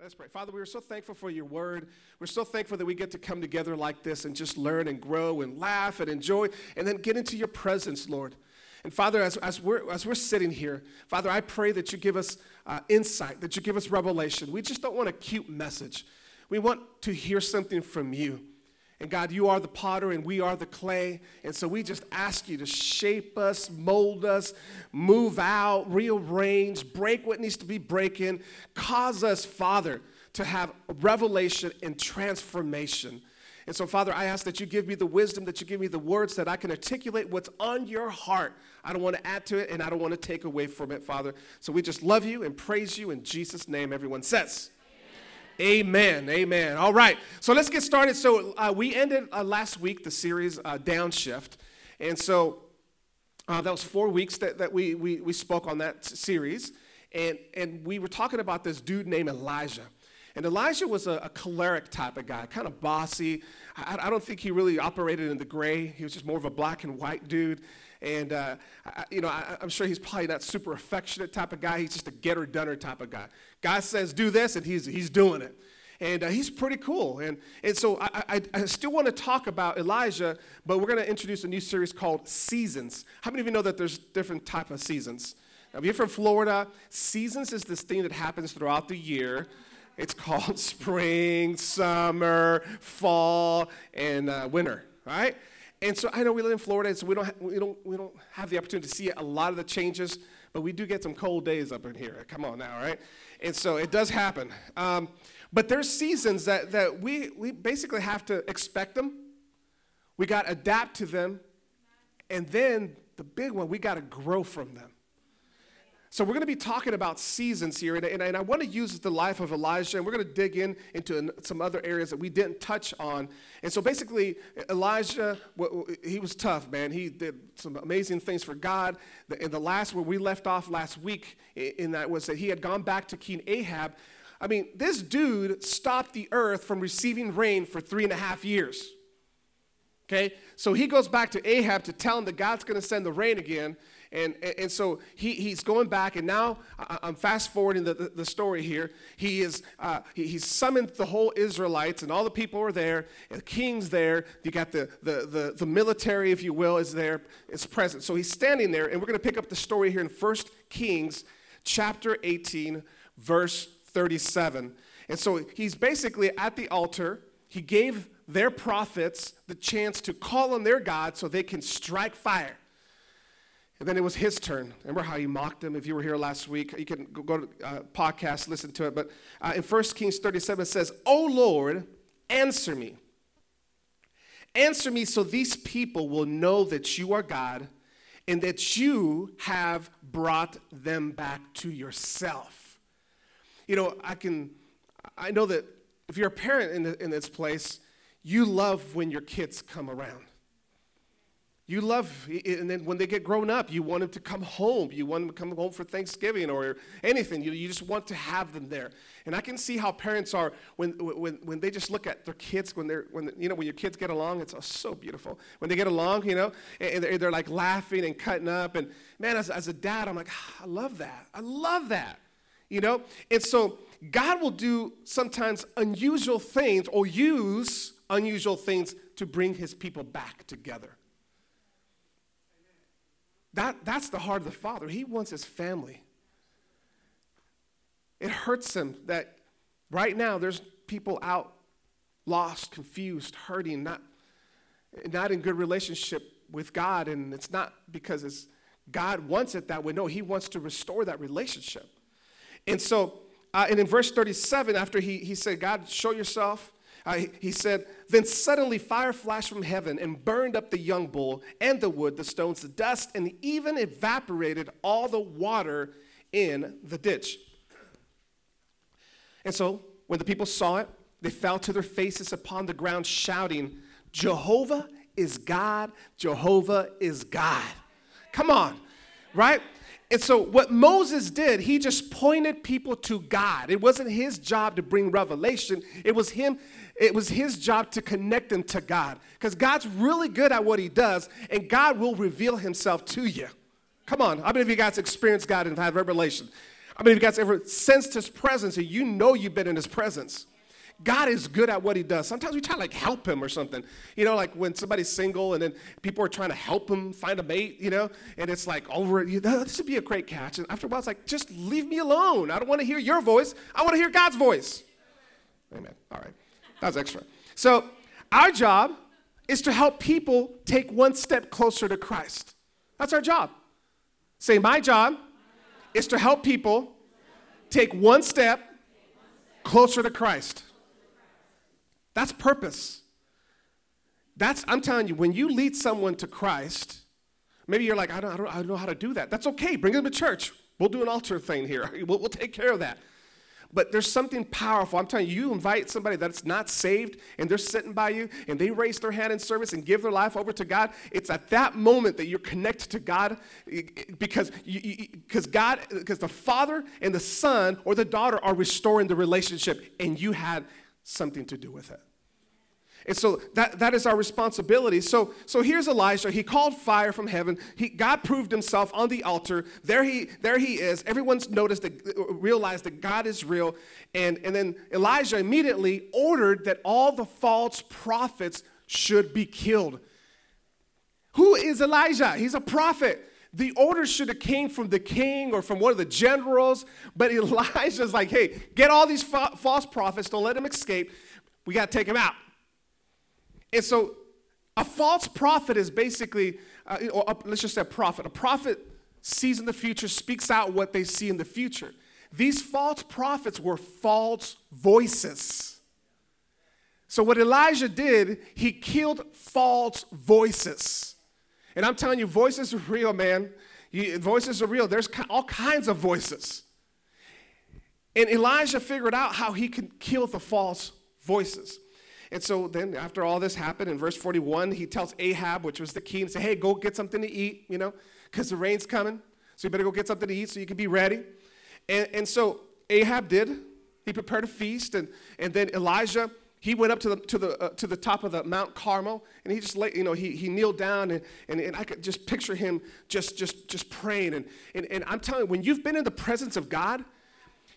Let's pray. Father, we are so thankful for your word. We're so thankful that we get to come together like this and just learn and grow and laugh and enjoy and then get into your presence, Lord. And Father, as, as, we're, as we're sitting here, Father, I pray that you give us uh, insight, that you give us revelation. We just don't want a cute message. We want to hear something from you. And God, you are the potter and we are the clay. And so we just ask you to shape us, mold us, move out, rearrange, break what needs to be breaking. Cause us, Father, to have revelation and transformation. And so, Father, I ask that you give me the wisdom, that you give me the words, that I can articulate what's on your heart. I don't want to add to it and I don't want to take away from it, Father. So we just love you and praise you in Jesus' name, everyone says. Amen. Amen. All right. So let's get started. So uh, we ended uh, last week the series uh, Downshift. And so uh, that was four weeks that, that we, we, we spoke on that series. And, and we were talking about this dude named Elijah. And Elijah was a, a choleric type of guy, kind of bossy. I, I, don't think he really operated in the gray. He was just more of a black and white dude. And, uh, I, you know, I, am sure he's probably not super affectionate type of guy. He's just a getter dunner type of guy. God says, do this, and he's, he's doing it. And uh, he's pretty cool. And, and so I, I, I still want to talk about Elijah, but we're going to introduce a new series called Seasons. How many of you know that there's different type of seasons? Now, if you're from Florida, seasons is this thing that happens throughout the year. It's called spring, summer, fall, and uh, winter, right? And so I know we live in Florida, so we don't, ha- we, don't, we don't have the opportunity to see a lot of the changes, but we do get some cold days up in here. Come on now, right? And so it does happen. Um, but there's seasons that, that we, we basically have to expect them. We got to adapt to them. And then the big one, we got to grow from them. So we're going to be talking about seasons here, and, and, and I want to use the life of Elijah, and we're going to dig in into some other areas that we didn't touch on. And so basically, Elijah, he was tough, man. He did some amazing things for God. And the last where we left off last week in that was that he had gone back to King Ahab. I mean, this dude stopped the earth from receiving rain for three and a half years. Okay, so he goes back to Ahab to tell him that God's going to send the rain again. And, and, so he, he's going back, and now I'm fast forwarding the, the, the story here. He is uh, he, he's summoned the whole Israelites, and all the people are there. the king's there. You got the, the, the, the military, if you will, is there. It's present. So he's standing there, and we're going to pick up the story here in 1 Kings chapter 18, verse 37. And so he's basically at the altar. He gave their prophets the chance to call on their God so they can strike fire. And then it was his turn. Remember how he mocked him? If you were here last week, you can go to uh, podcast, listen to it. But uh, in 1 Kings 37, it says, O Lord, answer me. Answer me so these people will know that you are God and that you have brought them back to yourself. You know, I can, I know that if you're a parent in, the, in this place, you love when your kids come around. You love, and then when they get grown up, you want them to come home. You want them to come home for Thanksgiving or anything. You, you just want to have them there. And I can see how parents are when, when, when they just look at their kids, when they're, when, you know, when your kids get along, it's oh, so beautiful. When they get along, you know, and they're, they're like laughing and cutting up. And man, as, as a dad, I'm like, ah, I love that. I love that, you know? And so God will do sometimes unusual things or use unusual things to bring his people back together. That, that's the heart of the Father. He wants his family. It hurts him that right now there's people out lost, confused, hurting, not, not in good relationship with God. And it's not because it's God wants it that way. No, he wants to restore that relationship. And so, uh, and in verse 37, after he, he said, God, show yourself, he said, Then suddenly fire flashed from heaven and burned up the young bull and the wood, the stones, the dust, and even evaporated all the water in the ditch. And so, when the people saw it, they fell to their faces upon the ground, shouting, Jehovah is God, Jehovah is God. Come on, right? And so, what Moses did, he just pointed people to God. It wasn't his job to bring revelation, it was him it was his job to connect them to God. Because God's really good at what he does, and God will reveal himself to you. Come on, how many of you guys experienced God and had revelation? I mean, if you guys ever sensed his presence and you know you've been in his presence. God is good at what he does. Sometimes we try to like help him or something. You know, like when somebody's single and then people are trying to help him find a mate, you know, and it's like over, you know, this would be a great catch. And after a while, it's like, just leave me alone. I don't want to hear your voice. I want to hear God's voice. Amen. All right. That was extra. So, our job is to help people take one step closer to Christ. That's our job. Say, my job is to help people take one step closer to Christ. That's purpose. That's, I'm telling you, when you lead someone to Christ, maybe you're like, I don't, I don't, I don't know how to do that. That's okay. Bring them to church. We'll do an altar thing here. We'll, we'll take care of that. But there's something powerful. I'm telling you, you invite somebody that's not saved and they're sitting by you and they raise their hand in service and give their life over to God. It's at that moment that you're connected to God because because God because the father and the son or the daughter are restoring the relationship and you had something to do with it. And so that, that is our responsibility. So, so here's Elijah. He called fire from heaven. He, God proved himself on the altar. There he, there he is. Everyone's noticed, that, realized that God is real. And, and then Elijah immediately ordered that all the false prophets should be killed. Who is Elijah? He's a prophet. The order should have came from the king or from one of the generals, but Elijah's like, hey, get all these fa- false prophets, don't let them escape. We got to take them out. And so a false prophet is basically, uh, or let's just say a prophet. A prophet sees in the future, speaks out what they see in the future. These false prophets were false voices. So, what Elijah did, he killed false voices. And I'm telling you, voices are real, man. You, voices are real. There's all kinds of voices. And Elijah figured out how he could kill the false voices. And so then after all this happened, in verse 41, he tells Ahab, which was the king, and say, hey, go get something to eat, you know, because the rain's coming. So you better go get something to eat so you can be ready. And, and so Ahab did. He prepared a feast. And, and then Elijah, he went up to the, to the, uh, to the top of the Mount Carmel. And he just, lay, you know, he, he kneeled down. And, and, and I could just picture him just, just, just praying. And, and, and I'm telling you, when you've been in the presence of God,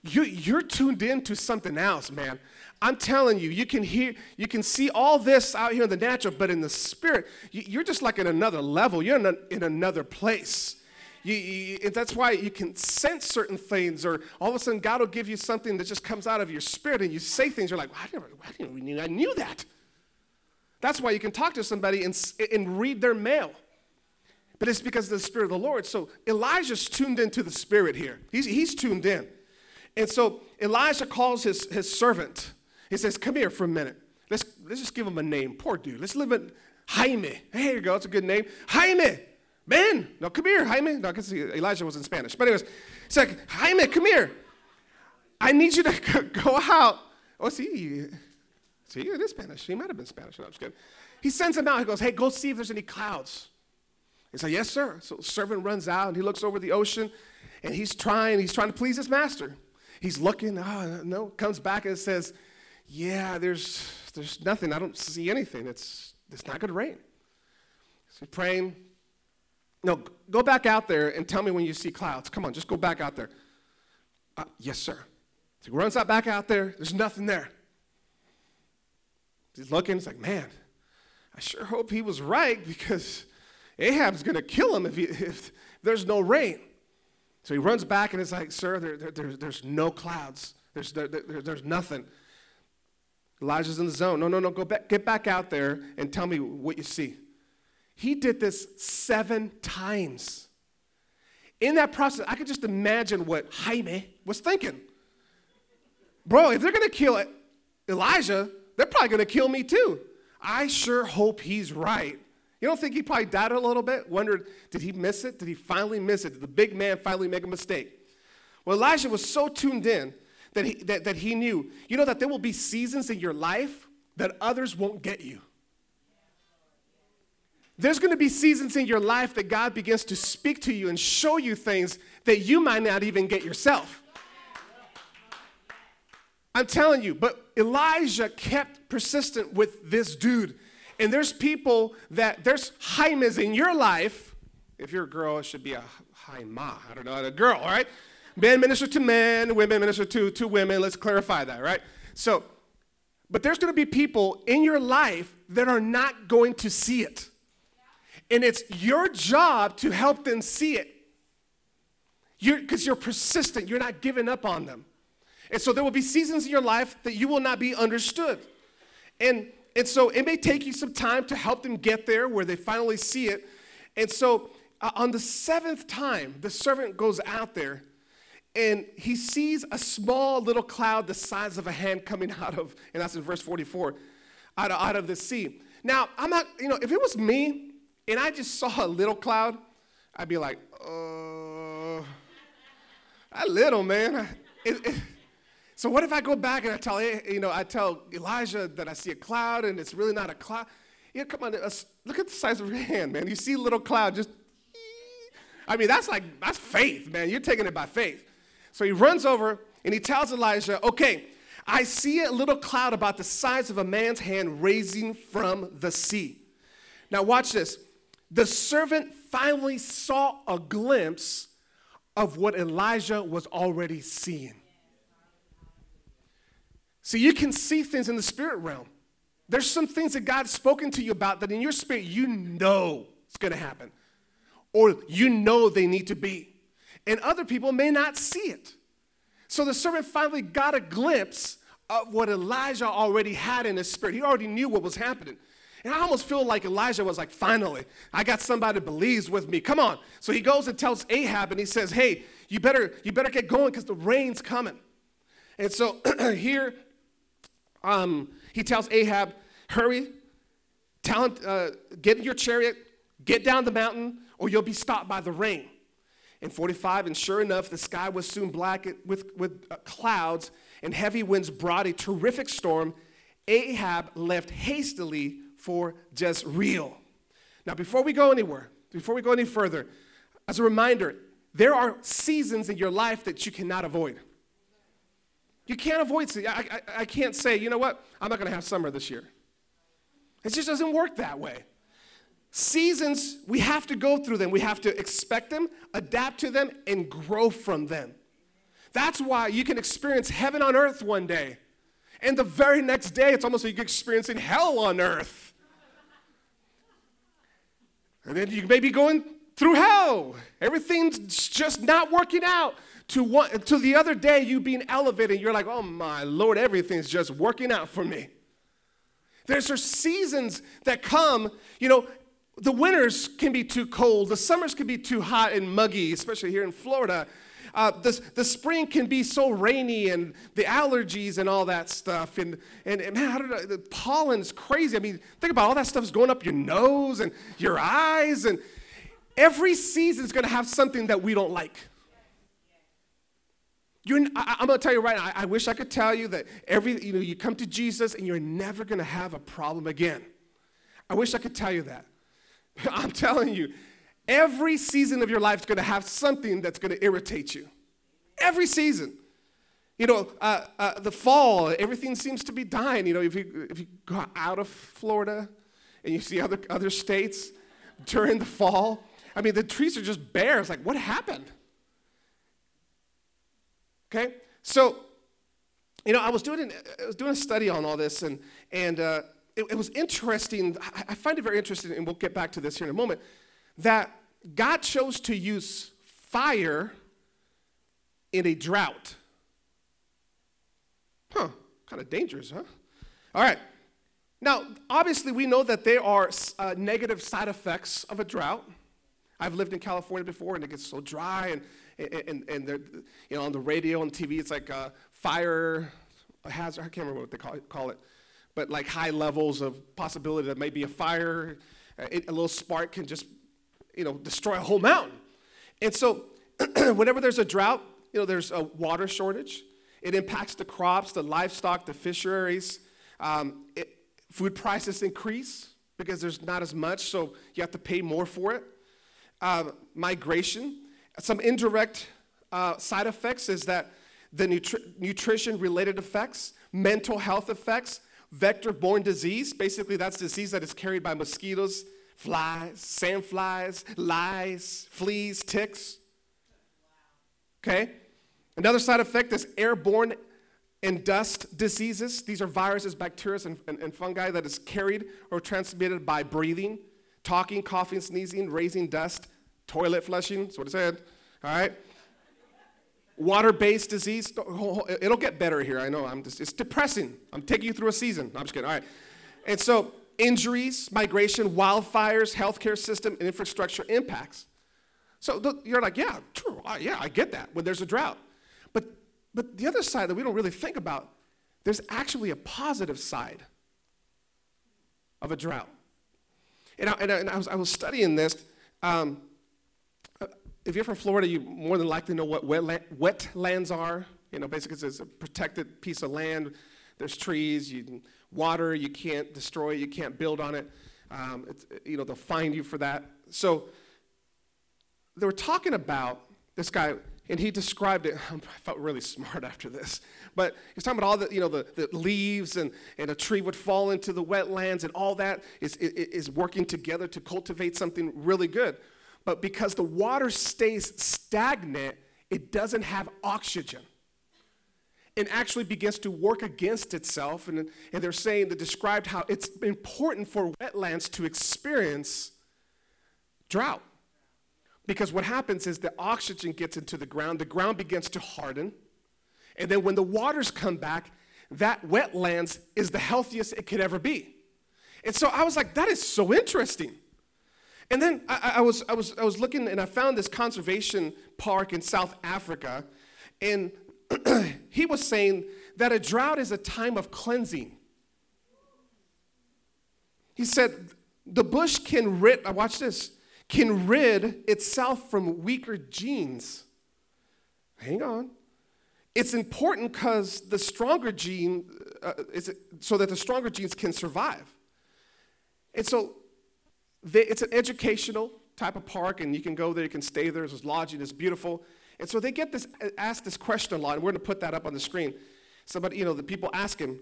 you, you're tuned in to something else, man. I'm telling you, you can hear, you can see all this out here in the natural, but in the spirit, you, are just like in another level. You're in, a, in another place. You, you, that's why you can sense certain things, or all of a sudden God will give you something that just comes out of your spirit, and you say things. You're like, well, I never, I didn't knew, I knew that. That's why you can talk to somebody and, and read their mail. But it's because of the Spirit of the Lord. So Elijah's tuned into the Spirit here. He's, he's tuned in. And so Elijah calls his, his servant he says, Come here for a minute. Let's, let's just give him a name. Poor dude. Let's live it. Jaime. Hey, here you go. It's a good name. Jaime. Ben. No, come here, Jaime. No, because Elijah was in Spanish. But anyways, it's like, Jaime, come here. I need you to go out. Oh, see, see, it is Spanish. He might have been Spanish. No, I'm just kidding. He sends him out. He goes, hey, go see if there's any clouds. He said, yes, sir. So servant runs out and he looks over the ocean and he's trying, he's trying to please his master. He's looking, oh, no, comes back and says, yeah, there's, there's nothing. I don't see anything. It's, it's not going to rain. So praying. No, go back out there and tell me when you see clouds. Come on, just go back out there. Uh, yes, sir. So he runs out back out there. There's nothing there. He's looking. It's like, man, I sure hope he was right because Ahab's going to kill him if, he, if there's no rain. So he runs back and it's like, sir, there, there, there there's no clouds. There's, there, there's nothing. Elijah's in the zone. No, no, no, go back, get back out there and tell me what you see. He did this seven times. In that process, I could just imagine what Jaime was thinking. Bro, if they're to kill Elijah, they're probably to kill me too. I sure hope he's right. You don't think he probably doubted a little bit? Wondered, did he miss it? Did he finally miss it? Did the big man finally make a mistake? Well, Elijah was so tuned in that he, that, that he knew. You know that there will be seasons in your life that others won't get you. There's going to be seasons in your life that God begins to speak to you and show you things that you might not even get yourself. I'm telling you, but Elijah kept persistent with this dude. And there's people that, there's Jaimes in your life. If you're a girl, it should be a Jaima. I don't know, a girl, all right? Men minister to men, women minister to, to women. Let's clarify that, right? So, but there's going to be people in your life that are not going to see it. And it's your job to help them see it. Because you're, because you're persistent, you're not giving up on them. And so there will be seasons in your life that you will not be understood. And, and so it may take you some time to help them get there where they finally see it. And so uh, on the seventh time, the servant goes out there and he sees a small little cloud the size of a hand coming out of, and that's in verse 44, out of, out of the sea. Now, I'm not, you know, if it was me and I just saw a little cloud, I'd be like, uh, that little, man. It, it, so what if I go back and I tell, you know, I tell Elijah that I see a cloud and it's really not a cloud? Yeah, come on, look at the size of your hand, man. You see a little cloud, just, I mean, that's like, that's faith, man. You're taking it by faith. So he runs over and he tells Elijah, okay, I see a little cloud about the size of a man's hand raising from the sea. Now, watch this. The servant finally saw a glimpse of what Elijah was already seeing. See, you can see things in the spirit realm. There's some things that God's spoken to you about that in your spirit you know it's going to happen, or you know they need to be and other people may not see it. So the servant finally got a glimpse of what Elijah already had in his spirit. He already knew what was happening. And I almost feel like Elijah was like, finally, I got somebody that believes with me. Come on. So he goes and tells Ahab and he says, Hey, you better, you better get going because the rain's coming. And so here um, he tells Ahab, hurry, uh, get in your chariot, get down the mountain, or you'll be stopped by the rain and 45, and sure enough, the sky was soon black with, with uh, clouds, and heavy winds brought a terrific storm. Ahab left hastily for Jezreel. Now, before we go anywhere, before we go any further, as a reminder, there are seasons in your life that you cannot avoid. You can't avoid I, I, I can't say, you know what, I'm not going to have summer this year. It just doesn't work that way. Seasons, we have to go through them. We have to expect them, adapt to them, and grow from them. That's why you can experience heaven on earth one day. And the very next day, it's almost like you're experiencing hell on earth. And then you may be going through hell. Everything's just not working out. To, one, to the other day, you being elevated, you're like, oh my Lord, everything's just working out for me. There's seasons that come, you know, the winters can be too cold, the summers can be too hot and muggy, especially here in Florida. Uh, the, the spring can be so rainy and the allergies and all that stuff. And, and, and man, I don't know, the pollen's crazy. I mean, think about all that stuff's going up your nose and your eyes. And every season is going to have something that we don't like. You're, I, am going to tell you right now, I, I wish I could tell you that every, you know, you come to Jesus and you're never going to have a problem again. I wish I could tell you that. I'm telling you, every season of your life is going to have something that's going to irritate you. Every season. You know, uh, uh, the fall, everything seems to be dying. You know, if you, if you go out of Florida and you see other, other states during the fall, I mean, the trees are just bare. It's like, what happened? Okay? So, you know, I was doing, I was doing a study on all this, and, and uh, it, it was interesting. I find it very interesting, and we'll get back to this here in a moment, that God chose to use fire in a drought. Huh, kind of dangerous, huh? All right. Now, obviously, we know that there are uh, negative side effects of a drought. I've lived in California before, and it gets so dry, and, and, and you know, on the radio and TV, it's like a fire hazard. I can't remember what they call it. But like high levels of possibility that maybe a fire, uh, a little spark can just, you know, destroy a whole mountain. And so, whenever there's a drought, you know, there's a water shortage. It impacts the crops, the livestock, the fisheries. Um, it, food prices increase because there's not as much, so you have to pay more for it. Uh, migration, some indirect uh, side effects is that the nutri- nutrition related effects, mental health effects, vector borne disease. Basically, that's disease that is carried by mosquitoes, flies, sandflies, lice, fleas, ticks. Okay? Another side effect is airborne and dust diseases. These are viruses, bacteria, and, and, and, fungi that is carried or transmitted by breathing, talking, coughing, sneezing, raising dust, toilet flushing. That's what it said. All right. Water-based disease. It'll get better here. I know. I'm just. It's depressing. I'm taking you through a season. I'm just kidding. All right. And so injuries, migration, wildfires, healthcare system, and infrastructure impacts. So you're like, yeah, true. Yeah, I get that when there's a drought. But but the other side that we don't really think about, there's actually a positive side of a drought. And I, and I, and I was, I was studying this. Um, if you're from Florida, you more than likely know what wetland, wetlands are. You know, basically, it's a protected piece of land. There's trees, you, water, you can't destroy it, you can't build on it. Um, you know, they'll find you for that. So they were talking about this guy, and he described it. I felt really smart after this. But he's talking about all the, you know, the, the leaves and, and a tree would fall into the wetlands and all that is, is working together to cultivate something really good. But because the water stays stagnant, it doesn't have oxygen. And actually begins to work against itself. And, and they're saying, they described how it's important for wetlands to experience drought. Because what happens is the oxygen gets into the ground, the ground begins to harden, and then when the waters come back, that wetlands is the healthiest it could ever be. And so I was like, that is so interesting. And then I, I, was, I, was, I was looking and I found this conservation park in South Africa, and he was saying that a drought is a time of cleansing. He said, the bush can rid, watch this, can rid itself from weaker genes. Hang on. It's important because the stronger gene, uh, is so that the stronger genes can survive. And so they, it's an educational type of park, and you can go there, you can stay there, there's lodging, it's beautiful. And so they get this, ask this question a lot, and we're gonna put that up on the screen. Somebody, you know, the people ask him,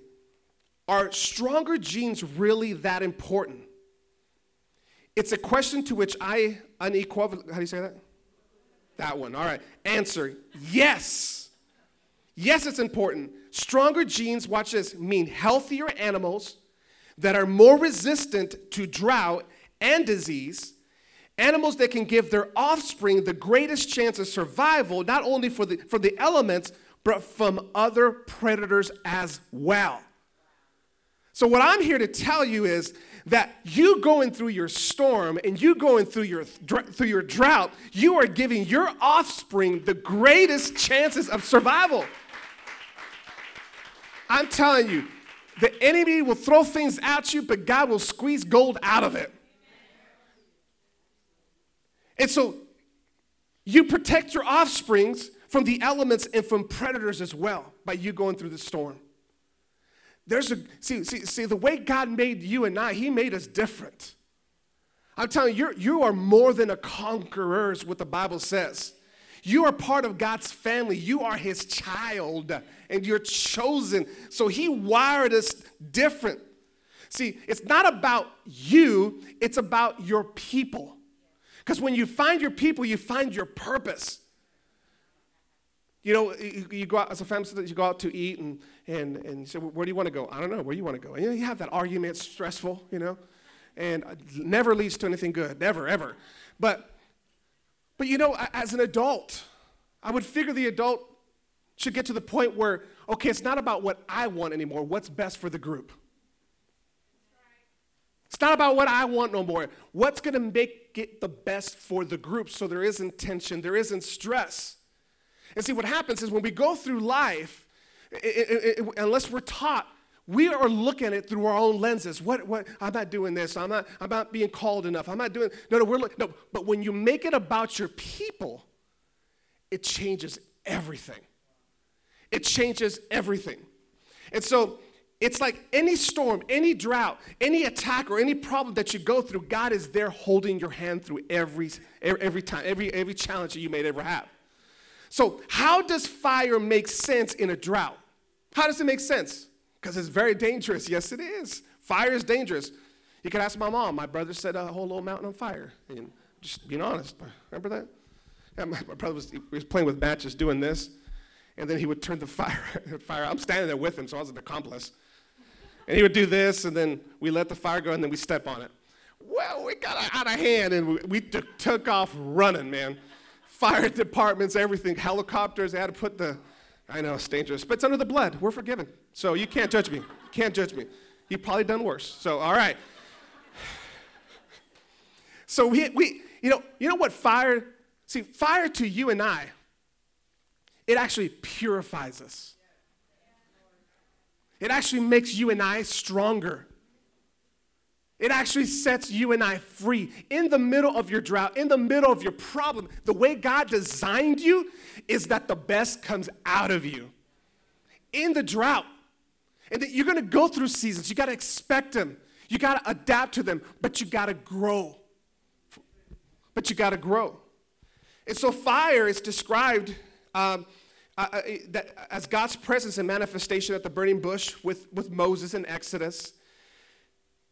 are stronger genes really that important? It's a question to which I unequivocal, how do you say that? That one, all right. Answer, yes. Yes, it's important. Stronger genes, watch this, mean healthier animals that are more resistant to drought and disease. Animals that can give their offspring the greatest chance of survival, not only for the, for the elements, but from other predators as well. So, what I'm here to tell you is that you going through your storm and you going through your through your drought, you are giving your offspring the greatest chances of survival. I'm telling you, the enemy will throw things at you, but God will squeeze gold out of it. And so you protect your offsprings from the elements and from predators as well by you going through the storm. There's a see, see, see the way God made you and I, He made us different. I'm telling you, you are more than a conqueror, is what the Bible says. You are part of God's family. You are His child, and you're chosen. So He wired us different. See, it's not about you, it's about your people. Because when you find your people, you find your purpose. You know, you, go out as a family, you go out to eat and, and, and you say, Where do you want to go? I don't know. Where do you want to go? And you, know, you have that argument, it's stressful, you know, and never leads to anything good, never, ever. But, but you know, as an adult, I would figure the adult should get to the point where, okay, it's not about what I want anymore, what's best for the group. It's not about what I want no more. What's going to make it the best for the group so there isn't tension, there isn't stress. And see, what happens is when we go through life, it, it, it, unless we're taught, we are looking at it through our own lenses. What, what, I'm not doing this. I'm not, I'm not being called enough. I'm not doing, no, no, we're, no. But when you make it about your people, it changes everything. It changes everything. And so it's like any storm, any drought, any attack, or any problem that you go through, God is there holding your hand through every, every time, every, every challenge that you may ever have. So, how does fire make sense in a drought? How does it make sense? Because it's very dangerous. Yes, it is. Fire is dangerous. You can ask my mom. My brother set a whole little mountain on fire. And just being honest, remember that? Yeah, my, brother was, was playing with matches doing this. and then he would turn the fire, fire. I'm standing there with him, so I was an accomplice. And he would do this, and then we let the fire go, and then we step on it. Well, we got out of hand, and we, we t- took off running, man. Fire departments, everything, helicopters. They had to put the, I know it's dangerous, but it's under the blood. We're forgiven. So you can't judge me. You can't judge me. You've probably done worse. So, all right. So we, we you know, you know what fire, see, fire to you and I, it actually purifies us. It actually makes you and I stronger. It actually sets you and I free. In the middle of your drought, in the middle of your problem, the way God designed you is that the best comes out of you. In the drought. And that you're gonna go through seasons. You gotta expect them. You gotta adapt to them, but you gotta grow. But you gotta grow. And so fire is described um, uh, that, as God's presence and manifestation at the burning bush with, with Moses in Exodus.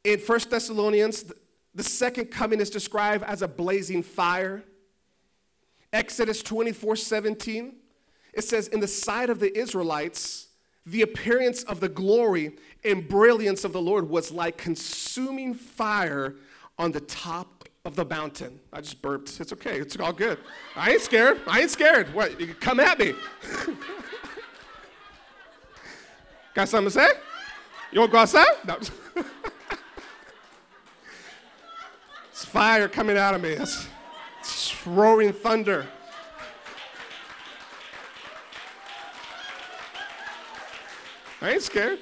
In 1 Thessalonians, the second coming is described as a blazing fire. Exodus 24 17, it says, In the sight of the Israelites, the appearance of the glory and brilliance of the Lord was like consuming fire on the top of the mountain. I just burped. It's okay. It's all good. I ain't scared. I ain't scared. What? You come at me. Got something to say? You want to go outside? No. It's fire coming out of me. It's, it's roaring thunder. I ain't scared.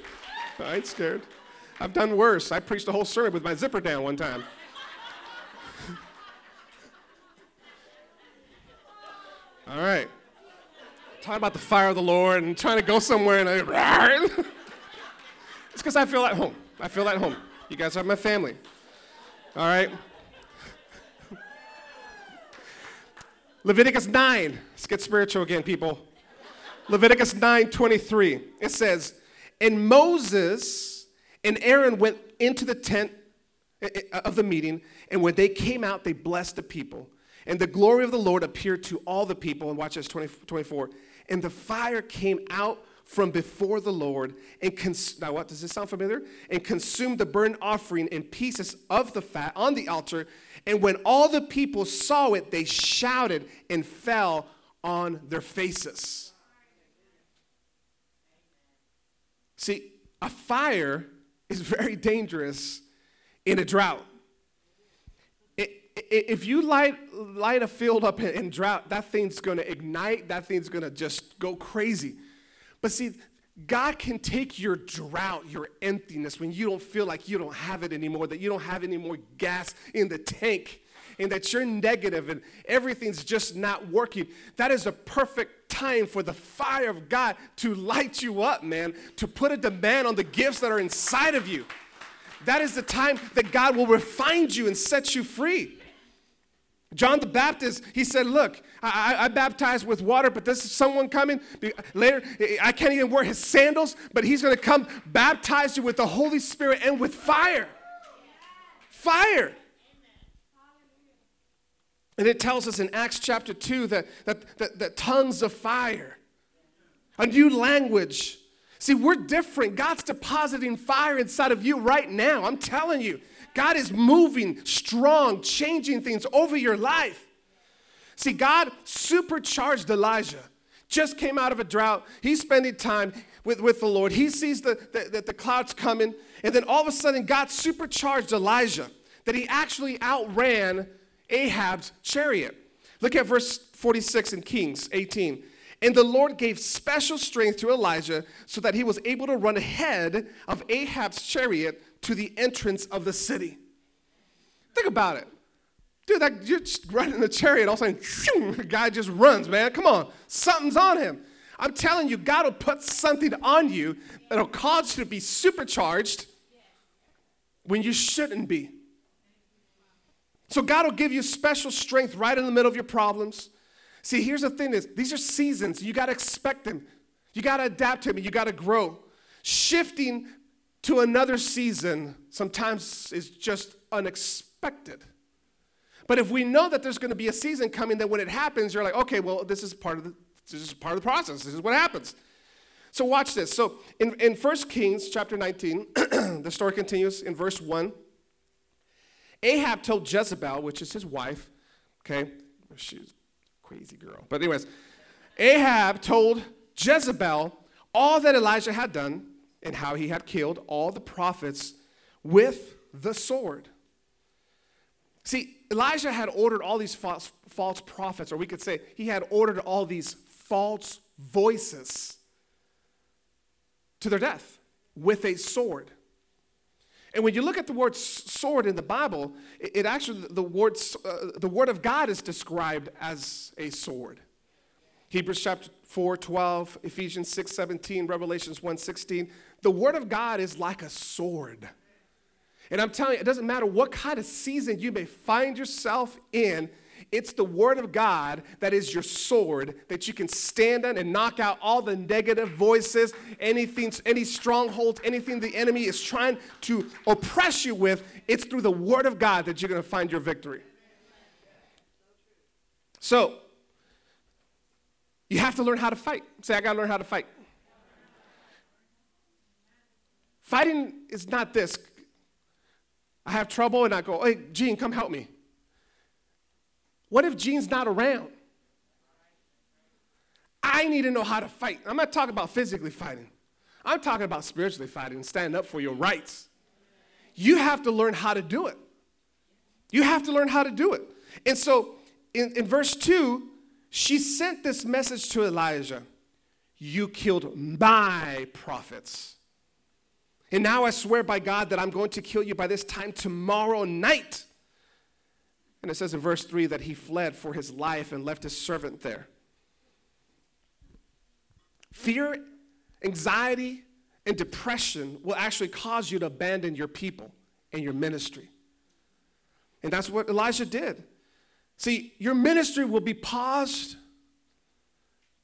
I ain't scared. I've done worse. I preached a whole sermon with my zipper down one time. All right. Talking about the fire of the Lord and trying to go somewhere and I. it's because I feel at home. I feel at home. You guys are my family. All right. Leviticus 9. Let's get spiritual again, people. Leviticus 9 23. It says, And Moses and Aaron went into the tent eh, eh, of the meeting, and when they came out, they blessed the people. And the glory of the Lord appeared to all the people. And watch this 20, 24. And the fire came out from before the Lord and cons- now what does this sound familiar? And consumed the burnt offering and pieces of the fat on the altar. And when all the people saw it, they shouted and fell on their faces. See, a fire is very dangerous in a drought. If you light, light a field up in drought, that thing's gonna ignite, that thing's gonna just go crazy. But see, God can take your drought, your emptiness, when you don't feel like you don't have it anymore, that you don't have any more gas in the tank, and that you're negative and everything's just not working. That is a perfect time for the fire of God to light you up, man, to put a demand on the gifts that are inside of you. That is the time that God will refine you and set you free. John the Baptist, he said, Look, I, I, baptize with water, but this is someone coming later. I can't even wear his sandals, but he's going to come baptize you with the Holy Spirit and with fire. Fire. And it tells us in Acts chapter 2 that, that, that, that tongues of fire, a new language. See, we're different. God's depositing fire inside of you right now. I'm telling you. God is moving strong, changing things over your life. See, God supercharged Elijah. Just came out of a drought. He's spending time with, with the Lord. He sees the, the, the clouds coming. And then all of a sudden, God supercharged Elijah that he actually outran Ahab's chariot. Look at verse 46 in Kings 18. And the Lord gave special strength to Elijah so that he was able to run ahead of Ahab's chariot to the entrance of the city. Think about it. Dude, that, you're running the chariot, all of a sudden, the guy just runs, man. Come on. Something's on him. I'm telling you, God will put something on you that'll cause you to be supercharged when you shouldn't be. So God will give you special strength right in the middle of your problems. See, here's the thing is these are seasons. You got to expect them. You got to adapt to them. You got to grow. Shifting to another season sometimes is just unexpected. But if we know that there's going to be a season coming, that when it happens, you're like, okay, well, this is part of the this is part of the process. This is what happens. So watch this. So in, in 1 Kings chapter 19, the story continues in verse 1. Ahab told Jezebel, which is his wife, okay, she's a crazy girl. But anyways, Ahab told Jezebel all that Elijah had done and how he had killed all the prophets with the sword. See, Elijah had ordered all these false, false prophets, or we could say he had ordered all these false voices to their death with a sword. And when you look at the word sword in the Bible, it, actually, the word, uh, the word of God is described as a sword. Hebrews chapter 4, 12, Ephesians 6, 17, Revelations 1, 16. The word of God is like a sword. And I'm telling you, it doesn't matter what kind of season you may find yourself in, it's the Word of God that is your sword that you can stand on and knock out all the negative voices, anything, any strongholds, anything the enemy is trying to oppress you with. It's through the Word of God that you're going to find your victory. So, you have to learn how to fight. Say, I got to learn how to fight. Fighting is not this I have trouble and I go, hey, Gene, come help me. What if Gene's not around? I need to know how to fight. I'm not talking about physically fighting. I'm talking about spiritually fighting and standing up for your rights. You have to learn how to do it. You have to learn how to do it. And so in, in verse 2, she sent this message to Elijah You killed my prophets. And now I swear by God that I'm going to kill you by this time tomorrow night. And it says in verse 3 that he fled for his life and left his servant there. Fear, anxiety, and depression will actually cause you to abandon your people and your ministry. And that's what Elijah did. See, your ministry will be paused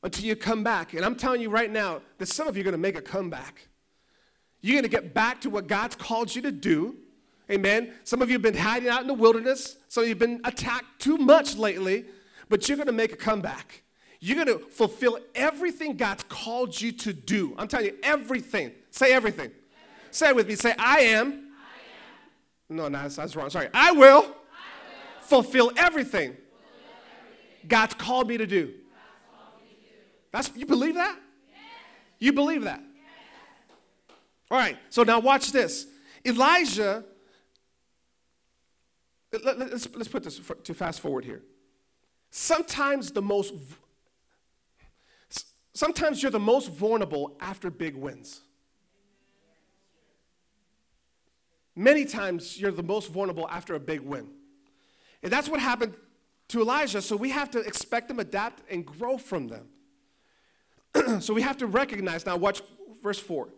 until you come back. And I'm telling you right now that some of you are going to make a comeback. You're going to get back to what God's called you to do. Amen. Some of you have been hiding out in the wilderness. Some of you have been attacked too much lately, but you're going to make a comeback. You're going to fulfill everything God's called you to do. I'm telling you, everything. Say everything. everything. Say it with me. Say, I am. I am. No, no, that's, that's wrong. Sorry. I will, I will. fulfill everything, fulfill everything. God's called me to do. Me to do. That's, you believe that? Yes. You believe that? All right, so now watch this. Elijah, let, us let's put this to fast forward here. Sometimes the most, sometimes you're the most vulnerable after big wins. Many times you're the most vulnerable after a big win. And that's what happened to Elijah, so we have to expect them, adapt, and grow from them. so we have to recognize now, watch verse 4.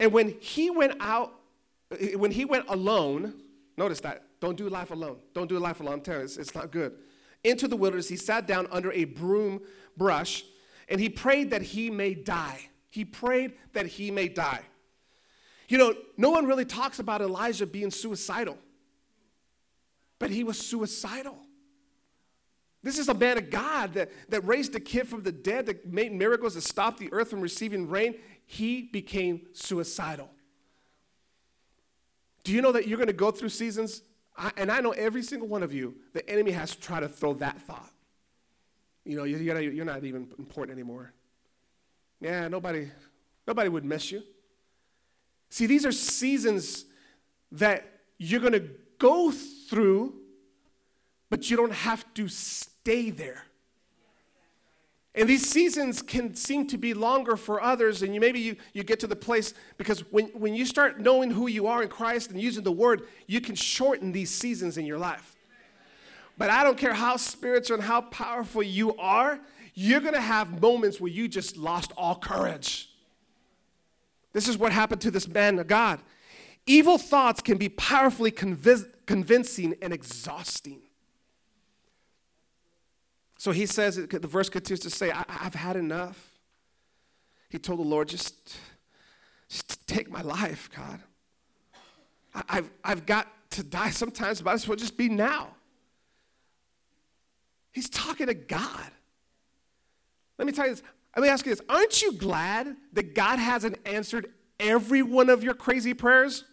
And when he went out, when he went alone, notice that. Don't do life alone. Don't do life alone. I'm telling you, it's, it's not good. Into the wilderness, he sat down under a broom brush and he prayed that he may die. He prayed that he may die. You know, no one really talks about Elijah being suicidal, but he was suicidal. This is a man of God that, that raised a kid from the dead, that made miracles, that stopped the earth from receiving rain he became suicidal. Do you know that you're going to go through seasons? I, and I know every single one of you, the enemy has to try to throw that thought. You know, you're, you're not even important anymore. Yeah, nobody, nobody would miss you. See, these are seasons that you're going to go through, but you don't have to stay there. And these seasons can seem to be longer for others, and you, maybe you, you get to the place because when, when you start knowing who you are in Christ and using the word, you can shorten these seasons in your life. But I don't care how spiritual and how powerful you are, you're gonna have moments where you just lost all courage. This is what happened to this man of God. Evil thoughts can be powerfully convincing and exhausting. So he says, the verse continues to say, I, have had enough. He told the Lord, just, just take my life, God. I, I've, I've got to die sometimes, but I just to just be now. He's talking to God. Let me tell you this. Let me ask you this. Aren't you glad that God hasn't answered every one of your crazy prayers?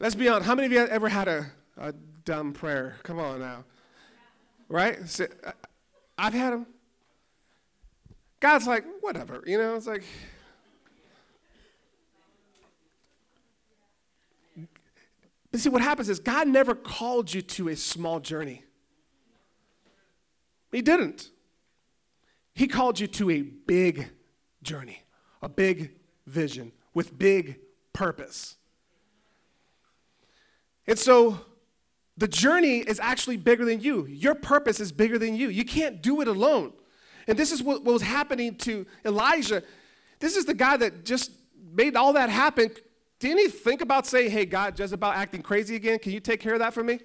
Let's be honest. How many of you ever had a, a dumb prayer? Come on now. Right? So, uh, I've had them. God's like, whatever. You know, it's like. But see, what happens is God never called you to a small journey. He didn't. He called you to a big journey, a big vision with big purpose. And so the journey is actually bigger than you. Your purpose is bigger than you. You can't do it alone. And this is what, what was happening to Elijah. This is the guy that just made all that happen. Didn't he think about saying, hey, God, Jezebel acting crazy again? Can you take care of that for me?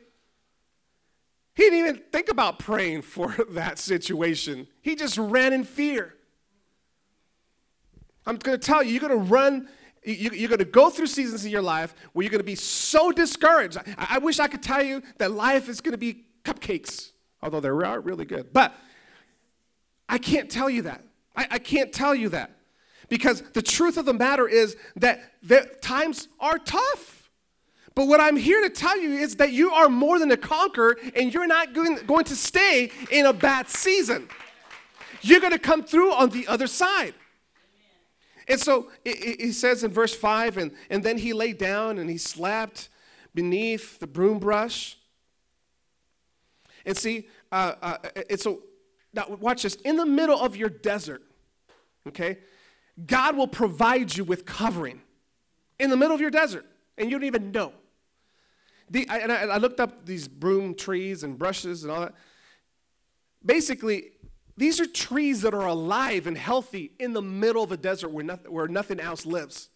He didn't even think about praying for that situation. He just ran in fear. I'm going to tell you, you're going to run you're going to go through seasons in your life where you're going to be so discouraged. I wish I could tell you that life is going to be cupcakes, although they are really good. But I can't tell you that. I, I can't tell you that. Because the truth of the matter is that the times are tough. But what I'm here to tell you is that you are more than a conqueror and you're not going, going to stay in a bad season. You're going to come through on the other side. And so he says in verse 5 and, and then he lay down and he slept beneath the broom brush. And see, uh, uh, and so now watch this. In the middle of your desert, okay, God will provide you with covering in the middle of your desert, and you don't even know. The, I, and I, I looked up these broom trees and brushes and all that. Basically, these are trees that are alive and healthy in the middle of a desert where nothing, where nothing else lives.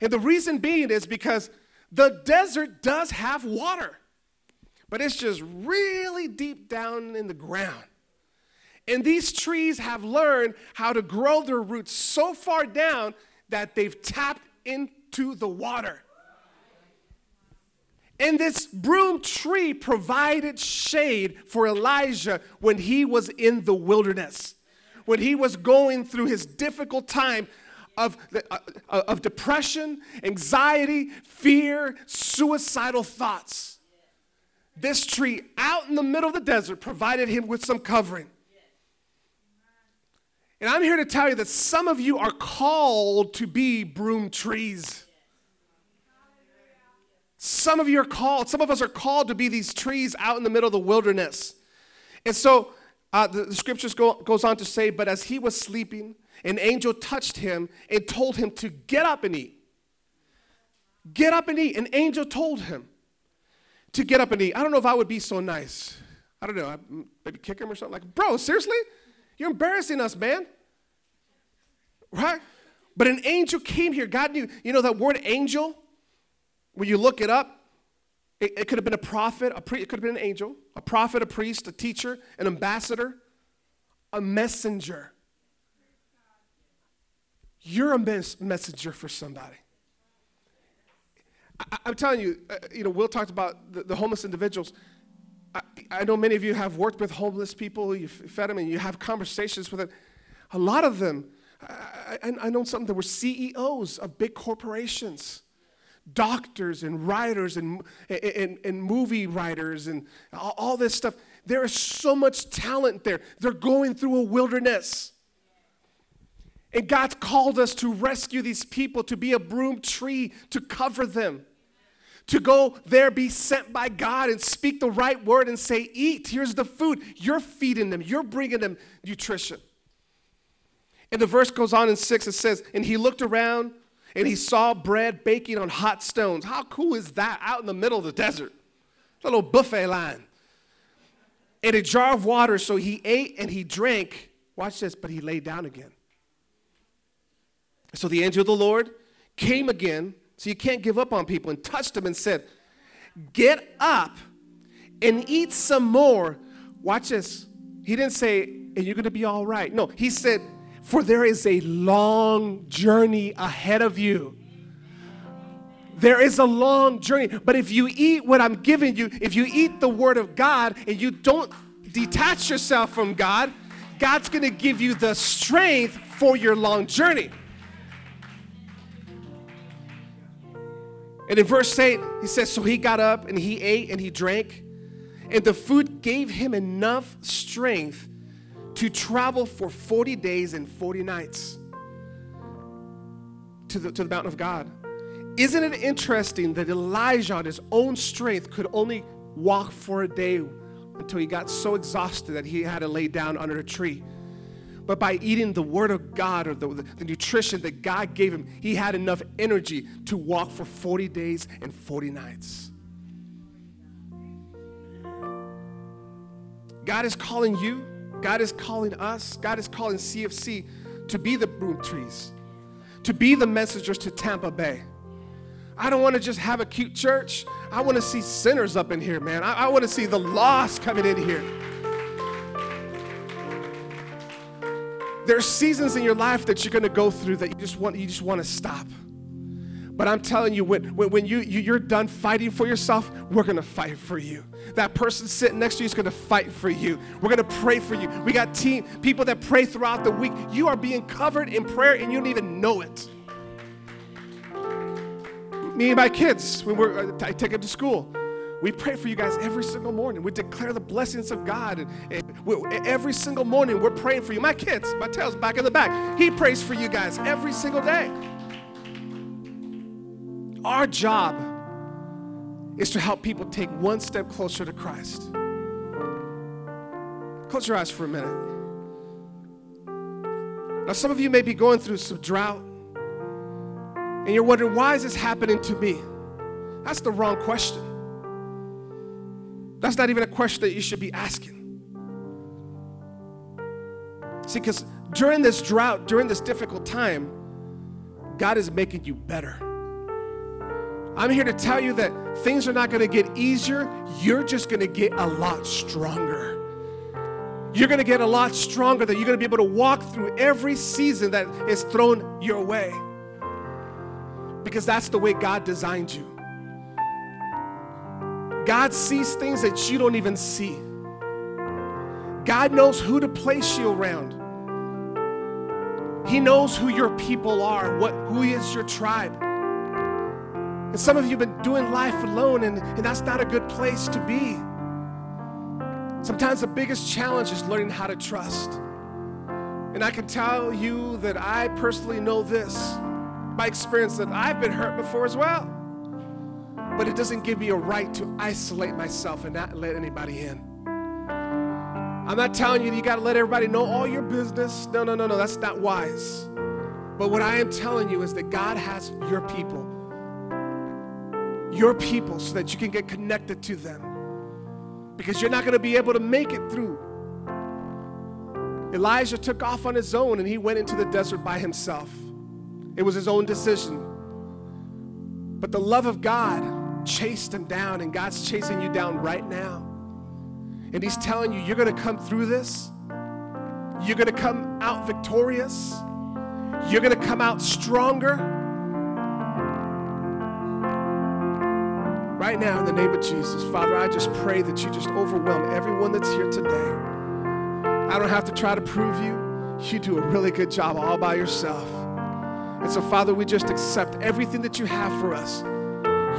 And the reason being is because the desert does have water, but it's just really deep down in the ground. And these trees have learned how to grow their roots so far down that they've tapped into the water. And this broom tree provided shade for Elijah when he was in the wilderness, when he was going through his difficult time of, uh, of depression, anxiety, fear, suicidal thoughts. This tree out in the middle of the desert provided him with some covering. And I'm here to tell you that some of you are called to be broom trees. Some of you are called, some of us are called to be these trees out in the middle of the wilderness. And so uh, the, the, scriptures go, goes on to say, but as he was sleeping, an angel touched him and told him to get up and eat. Get up and eat. An angel told him to get up and eat. I don't know if I would be so nice. I don't know. I'd maybe kick him or something. Like, bro, seriously? You're embarrassing us, man. Right? But an angel came here. God knew, you know that word angel? When you look it up, it, it could have been a prophet, a pre, it could have been an angel, a prophet, a priest, a teacher, an ambassador, a messenger. You're a mes- messenger for somebody. I, am telling you, uh, you know, Will talked about the, the homeless individuals. I, I, know many of you have worked with homeless people, you've fed them, and you have conversations with them. A lot of them, I, I, I know some that were CEOs of big corporations doctors and writers and, and, and movie writers and all, this stuff. There is so much talent there. They're going through a wilderness. And God's called us to rescue these people, to be a broom tree, to cover them, to go there, be sent by God, and speak the right word and say, Eat, here's the food. You're feeding them, you're bringing them nutrition. And the verse goes on in six, it says, And he looked around and he saw bread baking on hot stones. How cool is that out in the middle of the desert? A little buffet line. And a jar of water, so he ate and he drank. Watch this, but he lay down again. So the angel of the Lord came again, so you can't give up on people, and touched him and said, Get up and eat some more. Watch this. He didn't say, and you're going to be all right. No, he said, for there is a long journey ahead of you. There is a long journey. But if you eat what I'm giving you, if you eat the Word of God and you don't detach yourself from God, God's to give you the strength for your long journey. And in verse 8, he says, So he got up and he ate and he drank, and the food gave him enough strength to travel for 40 days and 40 nights to the, to the mountain of God. Isn't it interesting that Elijah, on his own strength, could only walk for a day until he got so exhausted that he had to lay down under a tree? But by eating the Word of God or the, the, nutrition that God gave him, he had enough energy to walk for 40 days and 40 nights. God is calling you, God is calling us, God is calling CFC to be the broom trees, to be the messengers to Tampa Bay. I don't want to just have a cute church. I want to see sinners up in here, man. I, I want to see the lost coming in here. There are seasons in your life that you're going to go through that you just want, you just want to stop. But I'm telling you, when, when, when you, you, you're done fighting for yourself, we're going to fight for you. That person sitting next to you is going to fight for you. We're going to pray for you. We got team people that pray throughout the week. You are being covered in prayer and you don't even know it. Me and my kids, when we're, uh, I take them to school, we pray for you guys every single morning. We declare the blessings of God. And, and we, every single morning, we're praying for you. My kids, my tail's back in the back. He prays for you guys every single day. Our job is to help people take one step closer to Christ. Close your eyes for a minute. Now, some of you may be going through some drought, and you're wondering, why is this happening to me? That's the wrong question. That's not even a question that you should be asking. See, because during this drought, during this difficult time, God is making you better. I'm here to tell you that things are not going to get easier. You're just going to get a lot stronger. You're going to get a lot stronger that you're going to be able to walk through every season that is thrown your way. Because that's the way God designed you. God sees things that you don't even see. God knows who to place you around. He knows who your people are, what who is your tribe. And some of you have been doing life alone, and, and that's not a good place to be. Sometimes the biggest challenge is learning how to trust. And I can tell you that I personally know this by experience that I've been hurt before as well but it doesn't give me a right to isolate myself and not let anybody in. I'm not telling you you got to let everybody know all your business. No, no, no, no, that's not wise. But what I am telling you is that God has your people. Your people so that you can get connected to them. Because you're not going to be able to make it through. Elijah took off on his own and he went into the desert by himself. It was his own decision. But the love of God chased him down, and God's chasing you down right now. And He's telling you, you're going to come through this. You're going to come out victorious. You're going to come out stronger. Right now, in the name of Jesus, Father, I just pray that you just overwhelm everyone that's here today. I don't have to try to prove you. You do a really good job all by yourself. And so, Father, we just accept everything that you have for us.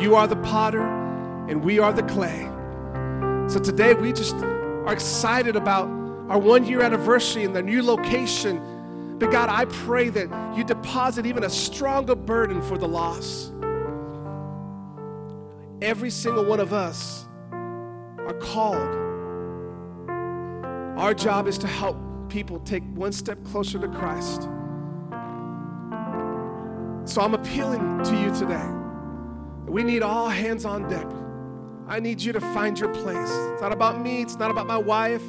You are the potter, and we are the clay. So today we just are excited about our one year anniversary and the new location. But God, I pray that you deposit even a stronger burden for the lost. Every single one of us are called. Our job is to help people take one step closer to Christ. So I'm appealing to you today. We need all hands on deck. I need you to find your place. It's not about me, it's not about my wife,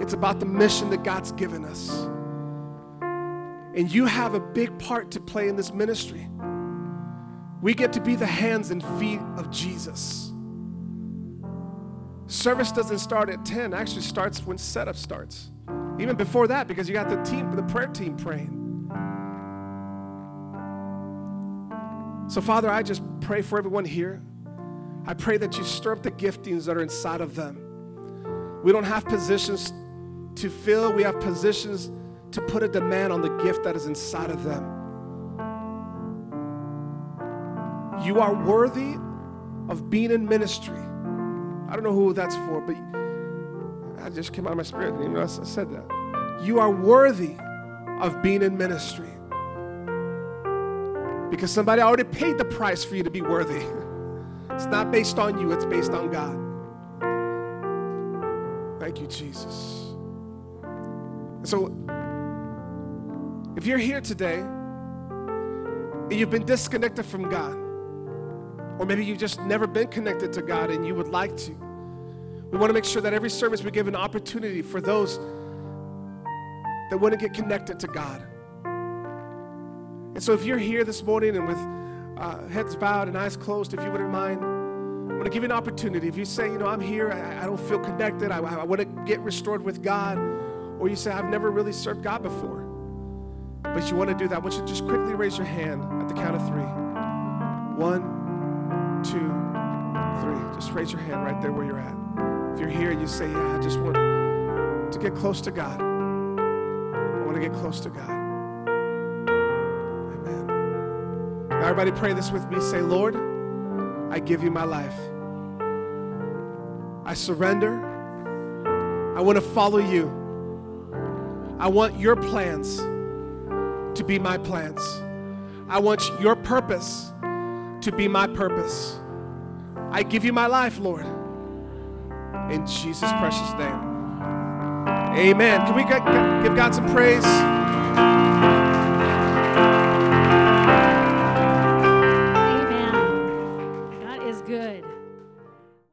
it's about the mission that God's given us. And you have a big part to play in this ministry. We get to be the hands and feet of Jesus. Service doesn't start at 10, actually starts when setup starts. Even before that, because you got the team, the prayer team praying. So, Father, I just pray for everyone here. I pray that you stir up the giftings that are inside of them. We don't have positions to fill, we have positions to put a demand on the gift that is inside of them. You are worthy of being in ministry. I don't know who that's for, but I just came out of my spirit. Know, I said that. You are worthy of being in ministry because somebody already paid the price for you to be worthy. It's not based on you, it's based on God. Thank you, Jesus. So, if you're here today and you've been disconnected from God, or maybe you've just never been connected to God and you would like to, we want to make sure that every service we give an opportunity for those that want to get connected to God. And so if you're here this morning and with uh, heads bowed and eyes closed, if you wouldn't mind, I'm going to give you an opportunity. If you say, you know, I'm here, I, I don't feel connected, I, I want to get restored with God, or you say, I've never really served God before, but you want to do that, I want you to just quickly raise your hand at the count of three. One, two, three. Just raise your hand right there where you're at. If you're here you say, Yeah, I just want to get close to God, I want to get close to God. Amen. Now, everybody, pray this with me. Say, Lord, I give you my life. I surrender. I want to follow you. I want your plans to be my plans. I want your purpose to be my purpose. I give you my life, Lord. In Jesus' precious name. Amen. Can we give God some praise?